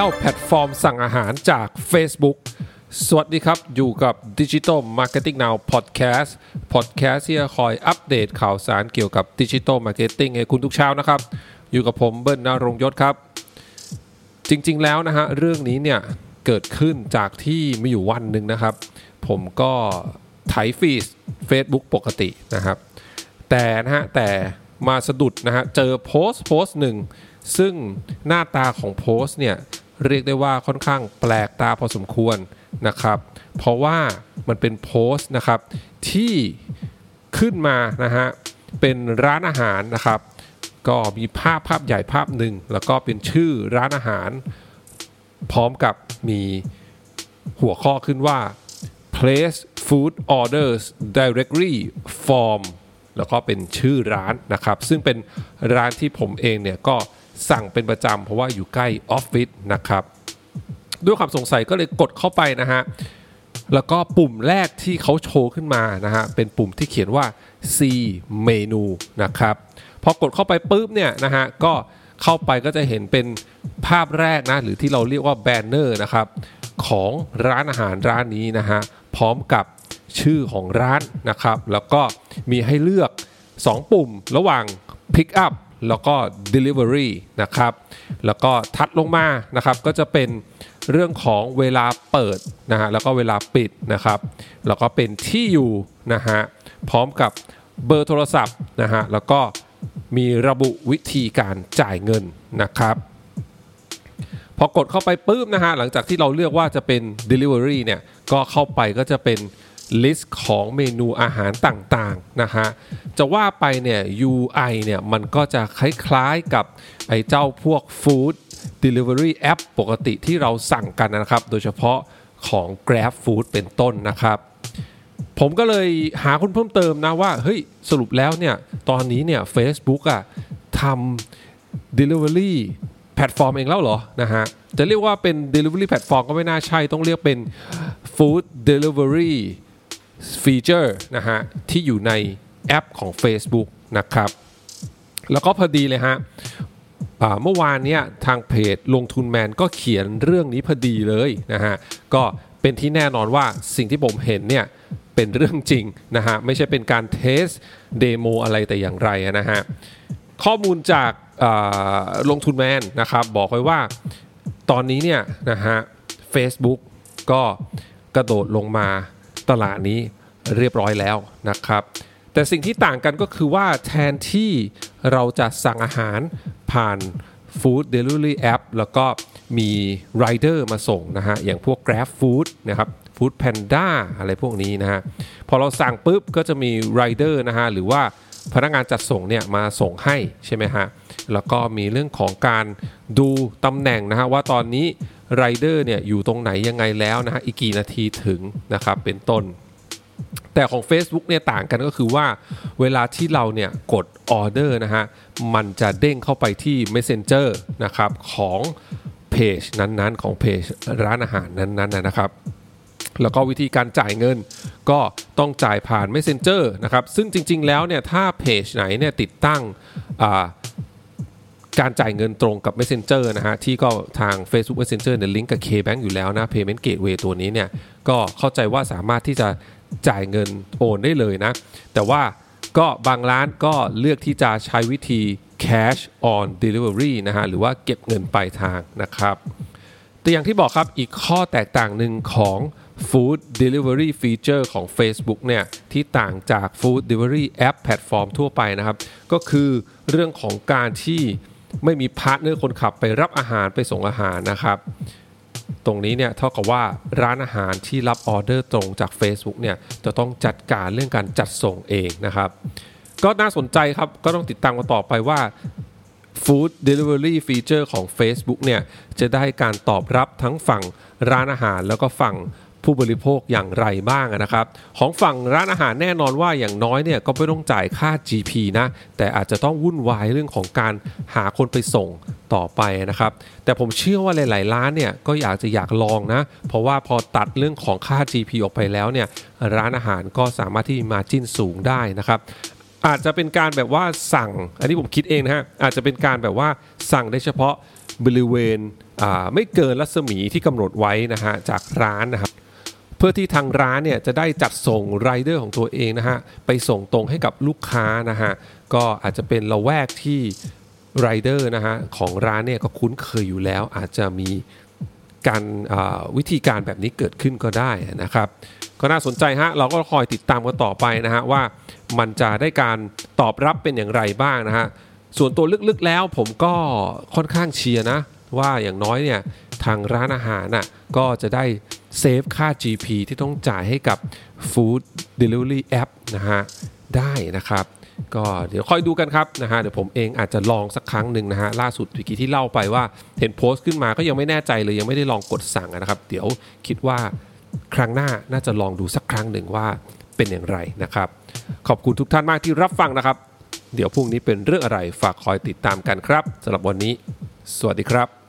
แล้วแพลตฟอร์มสั่งอาหารจาก Facebook สวัสดีครับ อยู่กับ Digital Marketing Now Podcast Podcast ที่จะคอยอัปเดตข่าวสารเกี่ยวกับ Digital Marketing ให้คุณทุกเช้านะครับ อยู่กับผมเบิ้ลนรงยศครับ จริงๆแล้วนะฮะ เรื่องนี้เนี่ยเกิดขึ้นจากที่มีอยู่วันหนึ่งนะครับ ผมก็ไถฟีด Facebook ปกตินะครับ แต่นะฮะ แต่มาสะดุดนะฮะ เจอโพสต์โพสต์หนึ่งซึ่งหน้าตาของโพสต์เนี่ย เรียกได้ว่าค่อนข้างแปลกตาพอสมควรนะครับ เพราะว่ามันเป็นโพสต์นะครับที่ขึ้นมานะฮะเป็นร้านอาหารนะครับ ก็มีภาพภาพใหญ่ภาพหนึ่ง แล้วก็เป็นชื่อร้านอาหาร พร้อมกับมีหัวข้อขึ้นว่า place food orders directly from แล้วก็เป็นชื่อร้านนะครับ ซึ่งเป็นร้านที่ผมเองเนี่ยก็ สั่งเป็นประจำเพราะว่าอยู่ใกล้ออฟฟิศนะครับ ด้วยความสงสัยก็เลยกดเข้าไปนะฮะแล้วก็ปุ่มแรกที่เขาโชว์ขึ้นมานะฮะเป็นปุ่มที่เขียนว่า C เมนูนะครับพอกดเข้าไปปุ๊บเนี่ยนะฮะก็เข้าไปก็จะเห็นเป็นภาพแรกนะหรือที่เราเรียกว่าแบนเนอร์นะครับของร้านอาหารร้านนี้นะฮะพร้อมกับชื่อของร้านนะครับ แล้วก็มีให้เลือก 2 ปุ่มระหว่าง Pick up แล้วก็ Delivery นะครับแล้วก็ทัดลงมานะครับก็จะเป็นเรื่องของเวลาเปิดนะฮะแล้วก็เวลาปิดนะครับแล้วก็เป็นที่อยู่นะฮะพร้อมกับเบอร์โทรศัพท์นะฮะแล้วก็มีระบุวิธีการจ่ายเงินนะครับพอกดเข้าไปปุ๊บนะฮะหลังจากที่เราเลือกว่าจะเป็น Delivery เนี่ยก็เข้าไปก็จะเป็น list ของเมนูอาหารต่างๆนะฮะจะว่าไปเนี่ย UI เนี่ยมันก็จะคล้ายๆกับไอ้เจ้าพวก Food Delivery App ปกติที่เราสั่งกันนะครับ โดยเฉพาะของ Grab Food เป็นต้นนะครับ ผมก็เลยหาข้อมูลเพิ่มเติมนะว่า เฮ้ย สรุปแล้วเนี่ย ตอนนี้เนี่ย Facebook อะทำ Delivery แพลตฟอร์มเองแล้วเหรอนะฮะจะเรียกว่าเป็น Delivery แพลตฟอร์มก็ไม่น่าใช่ ต้องเรียกเป็น Food Delivery feature นะฮะที่อยู่ในแอปของ Facebook นะครับ แล้วก็พอดีเลยฮะเมื่อวานเนี้ยทางเพจลงทุนแมนก็เขียนเรื่องนี้พอดีเลยนะฮะก็เป็นที่แน่นอนว่าสิ่งที่ผมเห็นเนี่ยเป็นเรื่องจริงนะฮะไม่ใช่เป็นการ test demo อะไรแต่อย่างไรนะฮะข้อมูลจากลงทุนแมนนะครับบอกไว้ว่าตอนนี้เนี่ยนะฮะ Facebook ก็กระโดดลงมา ตลาดนี้เรียบร้อยแล้วนะครับ แต่สิ่งที่ต่างกันก็คือว่าแทนที่เราจะสั่งอาหารผ่าน Food Delivery App แล้วก็มีไรเดอร์มาส่งนะฮะ อย่างพวก Grab Food นะครับ Food Panda อะไรพวกนี้นะฮะ พอเราสั่งปุ๊บก็จะมีไรเดอร์นะฮะ หรือว่าพนักงานจัดส่งเนี่ยมาส่งให้ใช่ไหมฮะ แล้วก็มีเรื่องของการดูตำแหน่งนะฮะว่าตอนนี้ ไรเดอร์เนี่ยอยู่ตรงไหนยังไงแล้วนะฮะอีกกี่นาทีถึงนะครับเป็นต้น แต่ของ Facebook เนี่ยต่างกันก็คือว่าเวลาที่เราเนี่ยกดออเดอร์นะฮะมันจะเด้งเข้าไปที่ Messenger นะครับของเพจนั้นๆ ของเพจร้านอาหารนั้นๆนะครับแล้วก็วิธีการจ่ายเงินก็ต้องจ่ายผ่าน Messenger นะครับซึ่งจริงๆแล้วเนี่ยถ้าเพจไหนเนี่ยติดตั้ง การจ่ายเงินตรงกับ Messenger นะฮะที่ก็ทาง Facebook Messenger เนี่ยลิงก์กับ KBank อยู่แล้วนะ Payment Gateway ตัวนี้เนี่ยก็เข้าใจว่าสามารถที่จะจ่ายเงินโอนได้เลยนะ แต่ว่าก็บางร้านก็เลือกที่จะใช้วิธี cash on delivery นะฮะหรือว่าเก็บเงินปลายทางนะครับ แต่อย่างที่บอกครับอีกข้อแตกต่างหนึ่งของ Food Delivery Feature ของ Facebook เนี่ยที่ต่างจาก Food Delivery App แพลตฟอร์มทั่วไปนะครับ ก็คือเรื่องของการที่ ไม่มีพาร์ทเนอร์คนขับไปรับอาหารไปส่งอาหารนะครับ ตรงนี้เนี่ยเท่ากับว่าร้านอาหารที่รับออเดอร์ตรงจาก Facebook เนี่ยจะต้องจัดการเรื่องการจัดส่งเองนะครับ ก็น่าสนใจครับก็ต้องติดตามกันต่อไปว่า Food Delivery Feature ของ Facebook เนี่ยจะได้การตอบรับทั้งฝั่งร้านอาหารแล้วก็ฝั่ง ผู้บริโภคอย่างไรบ้างนะครับ ของฝั่งร้านอาหารแน่นอนว่าอย่างน้อยเนี่ยก็ไม่ต้องจ่ายค่า GP นะ แต่อาจจะต้องวุ่นวายเรื่องของการหาคนไปส่งต่อไปนะครับ แต่ผมเชื่อว่าหลาย ๆ ร้านเนี่ยก็อยากจะอยากลองนะ เพราะว่าพอตัดเรื่องของค่า GP ออกไปแล้วเนี่ยร้านอาหารก็สามารถที่มาจิ้นสูงได้นะครับอาจจะเป็นการแบบว่าสั่ง อันนี้ผมคิดเองนะฮะ อาจจะเป็นการแบบว่าสั่งได้เฉพาะบริเวณไม่เกินรัศมีที่กำหนดไว้นะฮะจากร้านนะครับ เพื่อที่ทางร้านเนี่ยจะได้จัดส่งไรเดอร์ของตัวเองนะฮะไปส่งตรงให้กับลูกค้านะฮะก็อาจจะเป็นละแวกที่ไรเดอร์นะฮะของร้านเนี่ยก็คุ้นเคยอยู่แล้ว อาจจะมีการวิธีการแบบนี้เกิดขึ้นก็ได้นะครับ ก็น่าสนใจฮะเราก็คอยติดตามกันต่อไปนะฮะว่ามันจะได้การตอบรับเป็นอย่างไรบ้างนะฮะส่วนตัวลึกๆแล้วผมก็ค่อนข้างเชียร์นะ ว่าอย่างน้อยเนี่ยทางร้านอาหารน่ะก็จะได้ เซฟค่า GP ที่ต้องจ่ายให้กับ Food Delivery App นะฮะได้นะครับ ก็เดี๋ยวค่อยดูกันครับนะฮะเดี๋ยวผมเองอาจจะลองสักครั้งหนึ่งนะฮะล่าสุดวิกี้ที่เล่าไปว่าเห็นโพสต์ขึ้นมาก็ยังไม่แน่ใจเลยยังไม่ได้ลองกดสั่งนะครับ เดี๋ยวคิดว่าครั้งหน้าน่าจะลองดูสักครั้งหนึ่งว่าเป็นอย่างไรนะครับ ขอบคุณทุกท่านมากที่รับฟังนะครับ เดี๋ยวพรุ่งนี้เป็นเรื่องอะไรฝากคอยติดตามกันครับสำหรับวันนี้ สวัสดีครับ